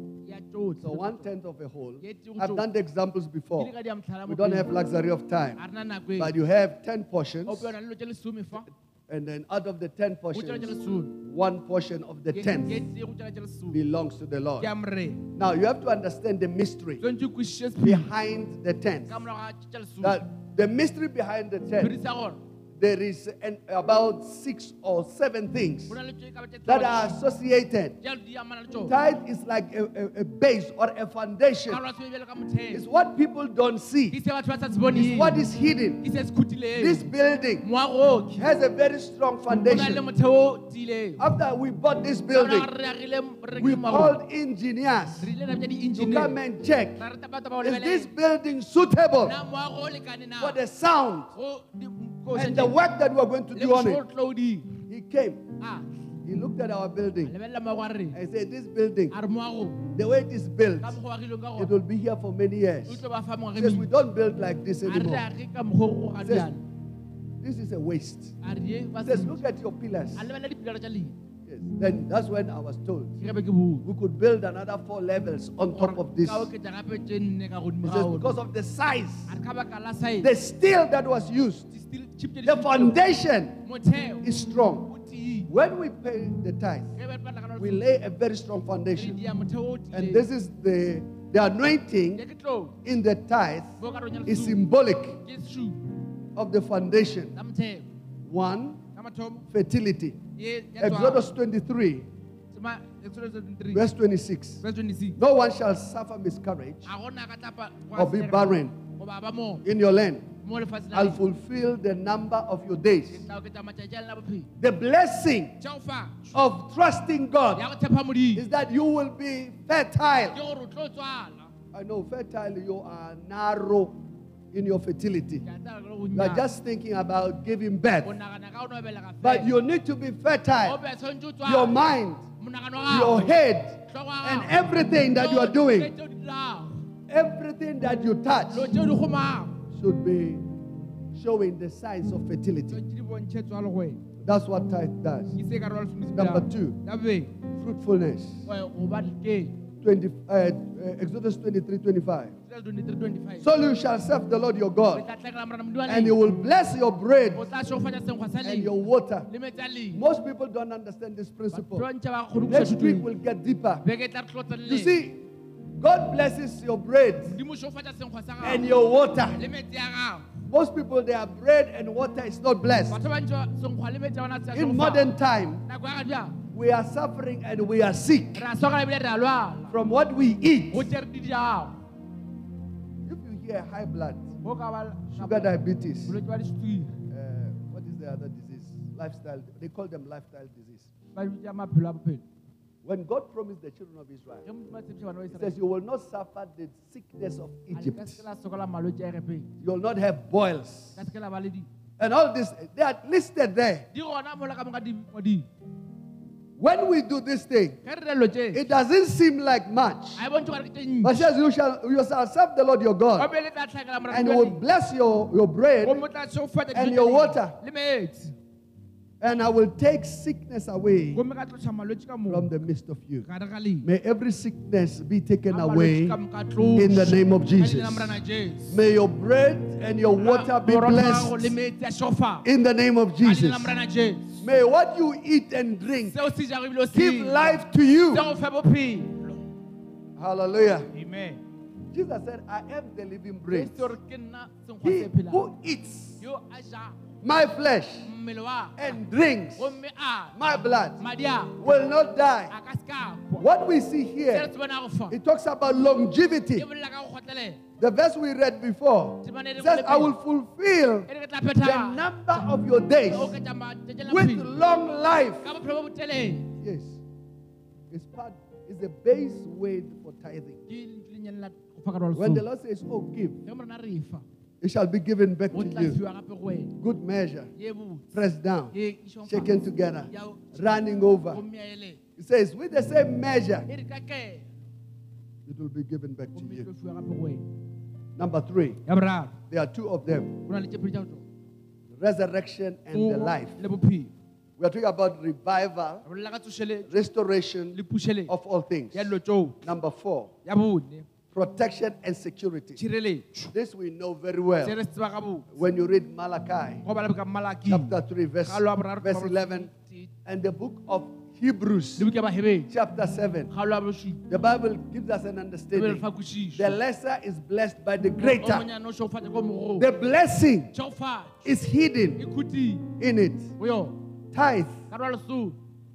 So one tenth of a whole. I've done the examples before. le ka diamtlhala We don't have luxury of time. ga rena nako But you have 10 portions, o peona le dilo tša lesome fa and then out of the 10 go tšela tša portions, one portion of the tenth tego tšela tša lesome belongs to the Lord. Now, you have to understand the mystery behind the tenth. ka morago ga tša lesome That the mystery behind the tenth, sephiri sa gore there is an, about six or seven things go na le tšo ka ba tša that are associated. jalo di amana le tšone Tithe is like a, a, a base or a foundation. karolo ya sebele bjale ka It's what people don't see. se batho ba sa se It's what is hidden. ke se se khutileng This building has a very strong go na le foundation. motheo o tiileng After we bought this building, re agile re we called engineers re ile ra bitša to come and check ra reta batho ba o is this building suitable na moago o lekane na for the sound? Go and the work that we're going to do on it. He came, Ah, he looked at our building. Lebelela moago a re and said, This building, a re moago. the way it is built, ka mokgwa wa agilweng ka it will be here for many years. o tlo ba fa ngwage Says we don't build like this anymore. age ka mokgwa o go ga Says, This is a waste. a re ye ba Says, look at your pillars. A lebelela dipilara tša lena Yes. Then that's when I was told ke ge be ke bua we could build another four levels on top of this. ka oketša gape tše nne ka godimo He ga says, because of the size, a re ka baka la size, the steel that was used, di steel- chip tše di the foundation is strong. When we pay the tithe, ge ba patla ka we lay a very strong foundation. dia motheo o And this is the, the anointing Ye ke tlo in the tithe mo karolong ya is symbolic of the foundation. One, fertility. Ye ya tswalo. Exodus 23, Sema- Exodus 23, verse 26. verse 26. No one shall suffer miscarriage a gona ka tlapa or be barren goba ba mo in your land. mo lefatsheng la I'll fulfill the number of your days. Ke tla oketša matšatši a lena bophelo The blessing tša go fa of trusting God go tshepa modimo is that you will be fertile. gore o tlo tswala I know fertile, you are narrow in your fertility. Ke a tseba gore go You are just thinking about giving birth. O nagana ka o nobela ka But you need to be fertile. be tshwanetse o tswa- Your mind, your head, and everything that you are doing, tšeo di dirang, everything that you touch dilo tšeo di kgomang, should be showing the signs of fertility. tšeo di bontšhe tswalo go wena. That's what tithe does. Ke se ka re wa lesomesi Number two. Fruitfulness. O- o ba ke 20, uh, uh, Exodus 23 25. So you shall serve the Lord your God, tla tlekela Morena Modimo wa and he will bless your bread o tla šogofatša senkgwa sa and your water. le metsi a leina. Most people don't understand this principle. ba ntšha ba kgone go Next week we'll get deeper. beke tla re tlo You see, God blesses your bread Modimo o šogofatša senkgwa sa and your water. le metsi a gago. Most people, their bread and water is not blessed. batho ba ntšha senkgwa le metsi a bona se a In modern time, nako ya ga bjang we are suffering and we are sick re a sokola ebile re a lwala from what we eat. go tere di jago If you hear high blood, go ka ba sugar diabetes, bolwetse ba disukiri uh, what is the other disease? Lifestyle. They call them lifestyle disease. ba bitsa maphelo a bophelo When God promised the children of Israel, ge modimo a tshepiša bana ba He says, You will not suffer the sickness of a le ka Egypt. seke la sokola malwetse a egepeng You will not have boils. ka seke la ba le di And all this, they are listed there. When we do this thing, ge re dilo tše it doesn't seem like much. a bontse gore ke tše But says, You shall, you shall serve the Lord your God, be le tla tlhakela Morena and He will bless your, your bread, go mo tla šogofatša and your water. and I will take sickness away gomme ka tloša malwetse ka from the midst of you. gare ga leina May every sickness be taken away malwetse ka moka tloša. in the name of Jesus. la Morena Jesu. May your bread and your water be Boroko ya gago le blessed metsi a šofa in the name of Jesus. La Morena Jesu. May what you eat and drink seo se jago ebile o se give life to you. se go fe bophelo Hallelujah. amen Jesus said, I am the living bread. Yesu re ke nna senkgwa He who eats yo a ja my flesh mmele wa ka, and drinks my blood will not die. a ka se ka kwa What we see here, se bona go fa it talks about longevity. Bolela ka go kgotlelela The verse we read before says, I will fulfill re ke tla the number of your days o oketša matšatši a with long life. ka bophelo bo botelele. Yes. It's part, it's a base weight for tithing. ke lentswe le go fa ka rwa When the Lord says, Oh, give, ge morena re fa. it shall be given back to you. fiwa gape go wena. Good measure, pressed down, shaken together, running over. gomme ya ele. It says, With the same measure, re ka kela it will be given back to you. Number three, there are two of them. Go na le tše pedi tša go resurrection and the life. We are talking about revival, re bolela ka tsošeletšo restoration of all things. ya dilo tšoo Number four, protection and security. This we know very well. re se tseba gabotse When you read Malachi go bala ka malaki. chapter 3, verse, Ga lo a boraro verse 11, and the book of Hebrews le buka bahebedi chapter 7, ga lo a bosupa the Bible gives us an understanding. The lesser is blessed by the greater. monyane o šofatša ko mogolo The blessing is hidden in it. Tithe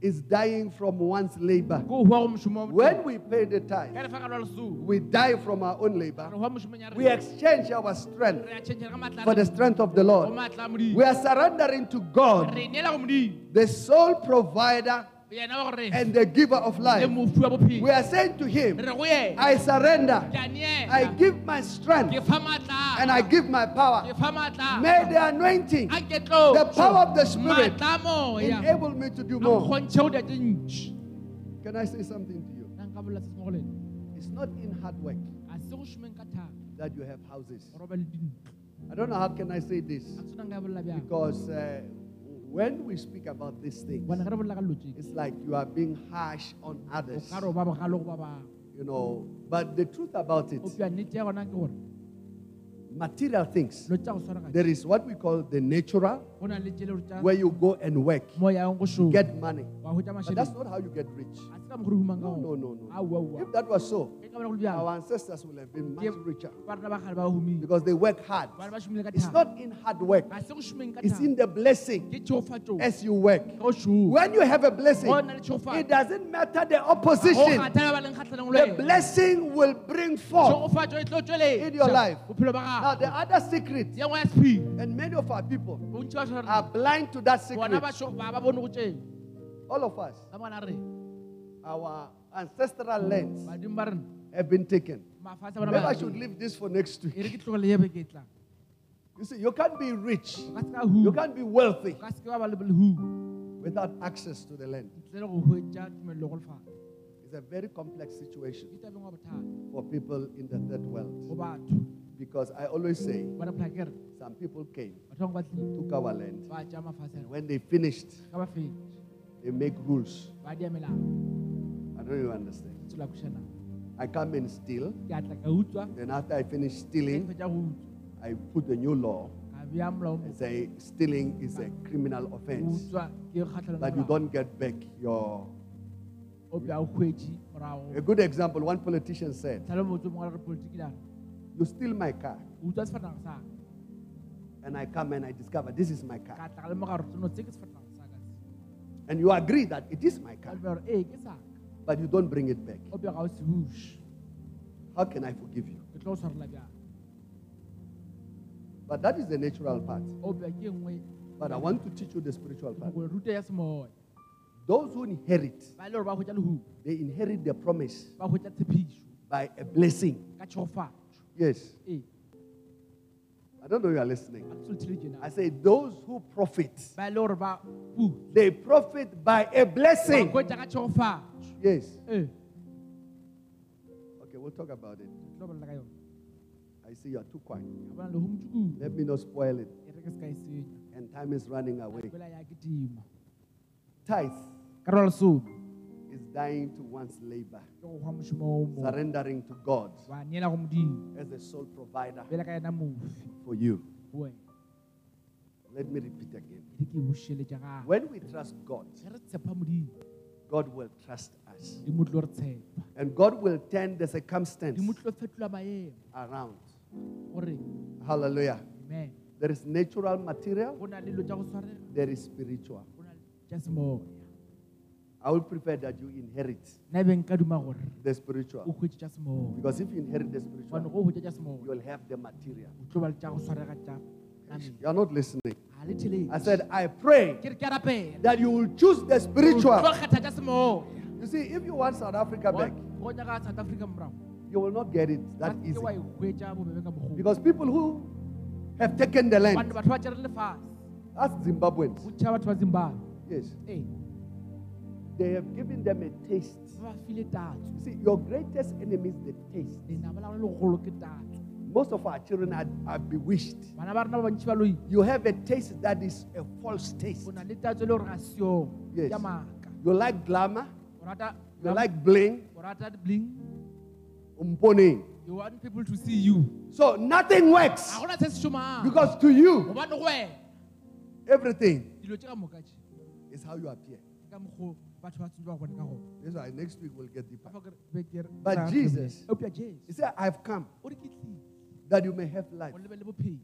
is dying from one's labor. ko hwa go mošomo wa When we pay the tithe, ka re fa ka rwa lesong we die from our own labor. re hwa mošomong ya We exchange our strength re a tšhentšhela ka maatla for the strength of the Lord. maatla a modimo. We are surrendering to God, re neela go modimo. the sole provider yena wa gore and the giver of life. We are saying to Him, re go yena I surrender. ke a neela I give my strength and I give my power. May the anointing The power of the Spirit maatla a moya enable me to do more. nkgontšhe go dia tše ntši Can I say something to you? nna nka bolela se sengwe It's not in hard work a se go šomeng ka that you have houses. gore o be le dintlo I don't know how can I say this a ke tshwana nka bolela bjang because uh, when we speak about these things, bone ge re bolela ka dilo tše it's like you are being harsh on others, ka re o ba bogale go ba bangwe you know. But the truth about it, o pia nnete ya gona ke gore material things, dilo tša go tshwana ka there is what we call the natural, go na le tše le tša where you go and work, mo yang go šoma get money. But that's not how you get rich. A se ka mokgore humang ka No, no, no, no. aua aua If that was so, ka bona go le bjalo our ancestors would have been much richer. Ba rena ba kgale ba humile because they work hard. bana ba šomile ka It's not in hard work, ga se go šomeng ka it's in the blessing as you work. ka go šoma When you have a blessing, go na le tšhofatšo it doesn't matter the opposition. kgathana ba leng kgatlhanong le The blessing will bring forth. In your life. tšweletša bophelo ba Now, the other secret, ye nngwe ya sephiri and many of our people bontši ba tshwara are blind to that secret. ba sho- ba ba bone go tšeng All of us, ka mona re our ancestral lands have been taken. Maybe I should leave this for next week. ke tlogele ye beke tlang You see, you can't be rich, o ka se ka you can't be wealthy o ka se ke ba ba le lehu without access to the land. ntle le go hwetša tumelelo go lefatshe It's a very complex situation ke tabeng wa bothata. for people in the third world. Because I always say, bona phela kere some people came, batho bangwe ba tlile. took our land, ba tša mafatshe and when they finished, ka ba fetše they make rules. Don't even understand. I come and steal, ke a tla ka utswa. Then after I finish stealing, fetša go utswa. I put a new law. Ka bea molao mo and say stealing is a criminal offense, utswa ke kgatlhanong but you don't get back your. o bea o hwetše morago. A good example one politician said, tlhale motse mongwe re politiki dana You steal my car, o utswa sefatanaga sa and I come and I discover this is my car. ka tla ka lemoga gore tseno tse ke sefatanaga sa ka se. And you agree that it is my car, bea gore ee ke saka but you don't bring it back. o bea ga o se huše How can I forgive you? ke tlo go tshwarela bjang But that is the natural part. o bea ke nngwe But I want to teach you the spiritual part. go ruta ya semoya Those who inherit, ba le gore ba hwetša lehu they inherit the promise ba hwetša tshepišo by a blessing. Yes. I don't know you are listening. a ke solethile tjena I say those who profit, ba le gore ba pu they profit by a blessing. hwetša ka tšhogofatšo Yes. Eh. Okay, we'll talk about it. ke tlo bolela ka yone I see you are too quiet. ka bona lehu motsukudu Let me not spoil it. re ke se ka senya And time is running away. pela ya ke tima Tithe dying to one's labor, ke go hwa mošomo o mo surrendering to God wa neela go modimo as the sole provider pele ka yena mofi for you. Let me repeat again. ke di ke bušeletša gape When we trust God, ge re tshepa modimo God will trust us. dimo tlo re tshepa And God will turn the circumstance dimo tlo fetola maemo around. Hallelujah. amen There is natural material, go na le dilo tša go tshwarega there is spiritual. go na le tša semoya I would prefer that you inherit nna ebe nka duma gore the spiritual. o hwetse tša semoya Because if you inherit the spiritual, go hwetša tša semoya you'll have the material. o tlo ba le tša go tshwarega tša nameng You are not listening. ga le theletse I said, I pray ke re ke a rapela that you will choose the spiritual. kgetha tša semoya You see, if you want South Africa back, go nyaka south africa morago you will not get it that easy. ke wa hwetša bobebe ka mokgwa Because people who have taken the land, banne batho ba tšere lefase that's Zimbabweans. go tšha batho ba zimbabwe Yes. They have given them a taste. ba ba file tatso You see, your greatest enemy is the taste. lenaba la gone legolo ke tatso Most of our children are, are bewitched. bana ba rena ba bantši ba loi You have a taste that is a false taste. o na le tatso le gore ga seong Yes. You like glamour, you like bling, o bling umponing. you want people to see you So nothing works ga gona se se šomang because to you, gobane go wena everything dilo tše ka moka tše is how you appear. Ke ka mokgwa batho ba tsentse ba bone ka gona That's why next week we'll get deeper. Ka fa ke re- be ke re- But Jesus- He said, I've come o re ke tlile that you may have life, o lebe le bophelo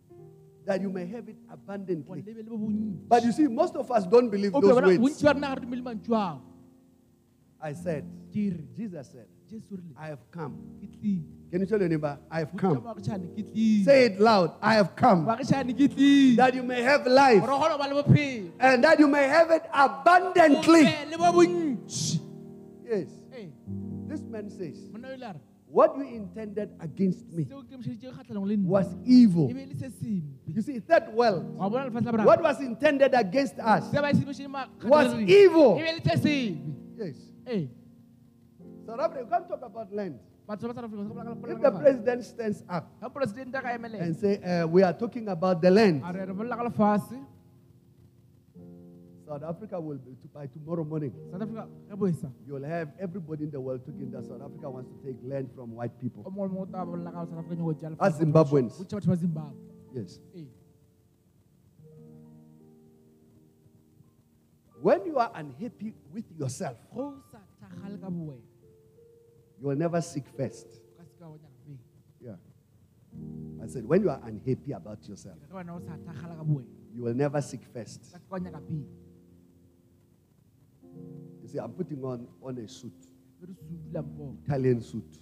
that you may have it abundantly. lebe le bo bonnye But you see, most of us don't believe those words. bontši ba rena ga re dumele mantšu ao I said, Jesus said, jesu o rile I have come. Can you tell your neighbor, I have come? bagišane ke tlile Say it loud, I have come. bagišane ke tlile That you may have life gore o kgone go ba le bophelo and that you may have it abundantly. be le bo bontši Yes. This man says, monna o ile a re What you intended against me seo ke mošeditše kgatlhanong le nna was evil. be le se sempe You see, that well, wa bona lefatshe la boraro what was intended against us se ba semošedi was evil. be le se sempe Yes. South Africa, you can't talk about land. Batho ba South Africa, ba bolela ka- If the president stands up ga poresidente a ka emelela and say, uh, we are talking about the land, a re re bolela ka lefatshe South Africa will be, by tomorrow morning, south africa you'll have everybody in the world talking that South Africa wants to take land from white people. mongwe le mongwe o tla bolela ka south africa nyako tšea As Zimbabweans. go tšea batho ba zimbabwe. Yes. ee When you are unhappy with yourself, you will never seek first. o ka se ka wa nyaka pele Yeah. I said, when you are unhappy about yourself, ge wena o sa thagala ka bowena you will never seek first. ka se ka wa nyaka pele You see, I'm putting on, on a suit, re sutula mpo Italian suit.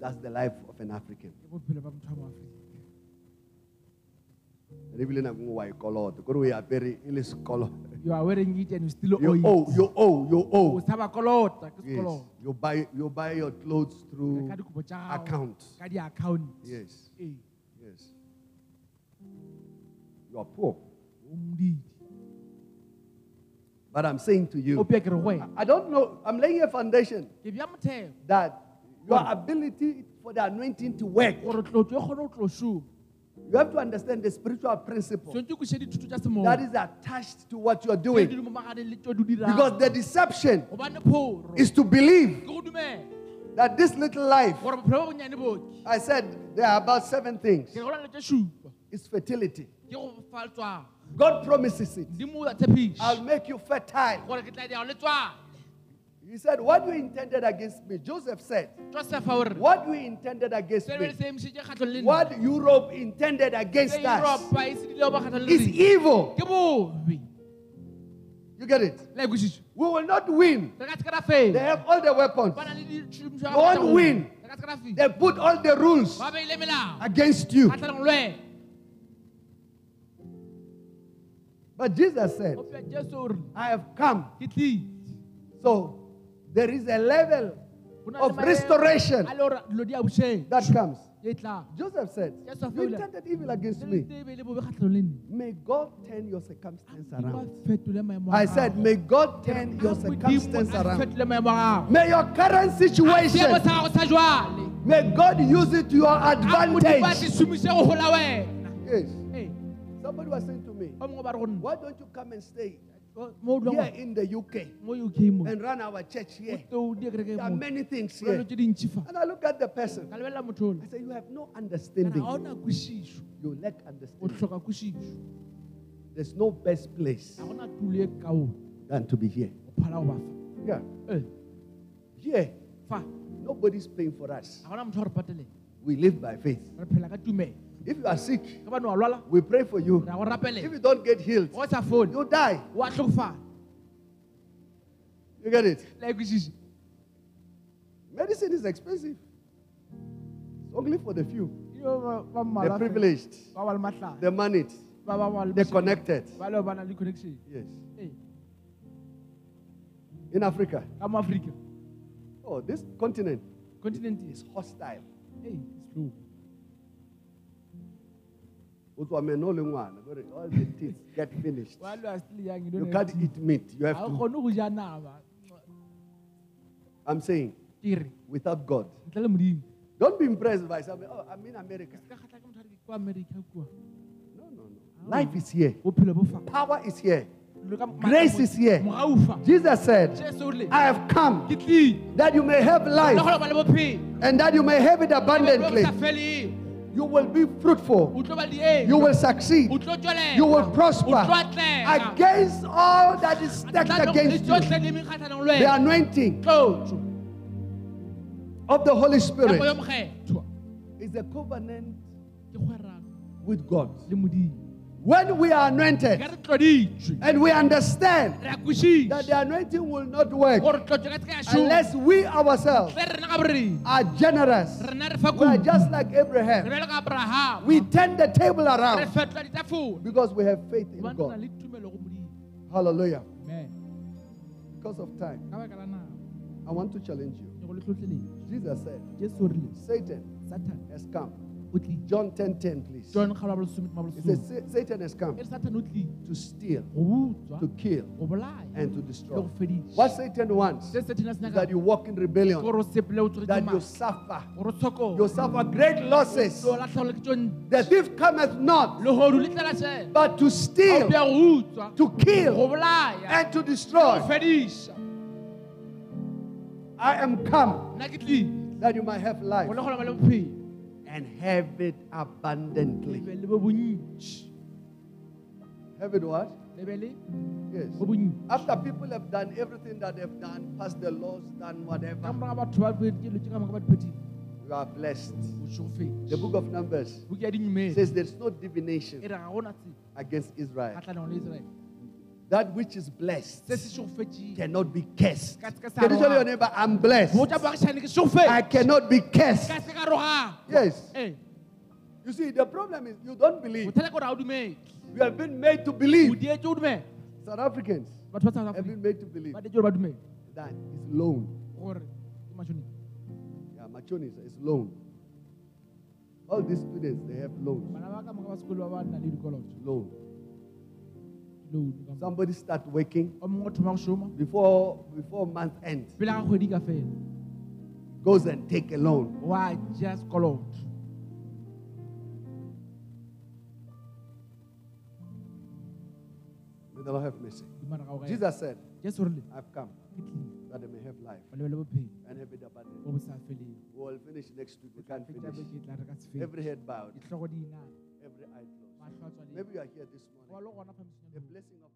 That's the life of an African. ke bophelo ba motho wa moaforika And ebile nako nngwe wa e kolota, kore o e apere e le sekolo. You are wearing it and you still You owe owe, it you owe, you owe. Oh, tshaba Yes. You buy, you buy your clothes through ka dikopo tša gago, account. ka di-account Yes, ee yes. You are poor. o modidi But I'm saying to you, pia ke re goe I don't know, I'm laying a foundation ke bja motheo that your ability for the anointing to work, gore tlotlo e kgone go tlo šoma you have to understand the spiritual principle tshwanetse o kweše dithuto tša semoo that is attached to what you're doing. di le mo maganeng le tšeo di o Because the deception is to believe ke go dumela that this little life, gore bophelo bo bonnyane boke I said there are about seven things. ke re go lane tše šupa It's fertility. ke go fa letswalo God promises it. modimo a tshepiše I'll make you fertile. He said, What you intended against me, Joseph said, What you intended against se be le me, se emišitše kgatlhong le nna what Europe intended against us europa se dilego ba kgatlhong le is evil. You get it? We will not win. re ka se ke ra They have all the weapons. ba na le ditšhomišo You won't win. re ka se ke ra fela They put all the rules ba beile melao against you. kgatlhanong le wena But Jesus said, o pia jesu o re I have come. So there is a level Go na le of restoration a le gore dilo di a bošeng that comes. Joseph said, You intended evil against me. tebe le bobe kgatlhanong le nna May God turn your circumstance around. fetole maemo a I said. May God turn your circumstance around. fetole maemo a gago May your current situation, sa gago sa jwale may God use it to your a modimo a se advantage. šomiše go gola wena Yes. Somebody was saying to me, o mongwe ba re go nna Why don't you come and stay mo o dulang here in the UK and run our church here? There are many things here. dilo tše dintši fa And I look at the person. ka lebelela motho ole I say, You have no understanding. You lack understanding. There's no best place ga gona tulo kao than to be here. go phala go bafa Yeah. Eh. Here, nobody's paying for us. ga gona motho wa re pateleng We live by faith. Re phela ka tumelo If you are sick, ka bane wa lwala we pray for you. re a go If you don't get healed, o sa fone you die. You get it? Medicine is expensive. It's only for the few, Yo, ba- ba the privileged, ba ba le matlhale the moneyed, the connected. ba le ba na le connection Yes. In Africa, ka mo aforika oh, this continent continent is hostile. ee slow O tswa meno le ngwana, gore All the teeth get finished. while you are still young you You don't can't have eat meat. You have to. go ja nama I'm saying, without God. ntle le modimo Don't be impressed by something. Oh, I'm in America. ka kgatlha ke motho re kwa america kua No, no, no. Life is here. bophelo bo fa Power is here. Grace is here. Jesus said, I have come that you may have life kgona ba le bophelo and that you may have it abundantly. You will be fruitful. o tlo ba le eng You will succeed. o tlo tswelela You will prosper. Against all that is stacked against you. tsotlhe le mekgatlhanong le The anointing of the Holy Spirit is a covenant with God. When we are anointed and we understand that the anointing will not work gore tlotso ka se ka ya šoma unless we ourselves tle rena ka borena are generous. rena re fa We are just like Abraham. bjale ka abrahama We turn the table around because we have faith in gobane re na God. le tumelo go modimo Hallelujah. amen Because of time, ka baka la nako I want to challenge you. ke go le tlotleletše Jesus said, jesu o Satan satan has come. Tlile John 10 10, please. john kgalo ba bolesome ma He says, Satan has come re satan o tlile to steal, to kill, and to destroy. What Satan wants se satan a se is that you walk in rebellion, gore o sepele o tswere that you suffer, gore o tshoko you suffer great losses. tlo latlhago le ke tso ntle The thief cometh not, legodu le tlela sela but to steal, to kill, and to destroy. I am come that you might have life and have it abundantly. lebe le bo bontši Have it what? lebe Yes. After people have done everything that they've done, passed the laws, done whatever, moraga batho ba pheditše dilo tše ka moka ba di phedile you are blessed. The book of Numbers buku ya dinyumele says there's no divination re ga gona tsela against Israel. Kgatlhanong le israele That which is blessed se se šogofetšeng cannot be cursed. Ka se ke sa Can you tell your neighbor, I'm blessed? botsa baagišane ke I cannot be cursed. ka se ka rogang Yes. Eh. You see, the problem is you don't believe. bothata ke gore ga o dumele You have been made to believe. dietse o dumele South Africans batho ba south have been made to believe ba detse gore ba dumele that it's loan. gore ke matšhonisa Yeah, machonisa is loan. All these students, they have loans. bana Somebody start working o mongwe o thoma go šoma before before month end, pele ga kgwedi ka fela. Goes and take a loan. wa ja sekoloto May the Lord have mercy. Jesus said, I've come that they may have life ba lebele bophelo. and have it abundantly. bo bo sa feleng. We will finish next week. We can't finish. beke tla re ka Every head bowed, Maybe you are here this morning. The blessing of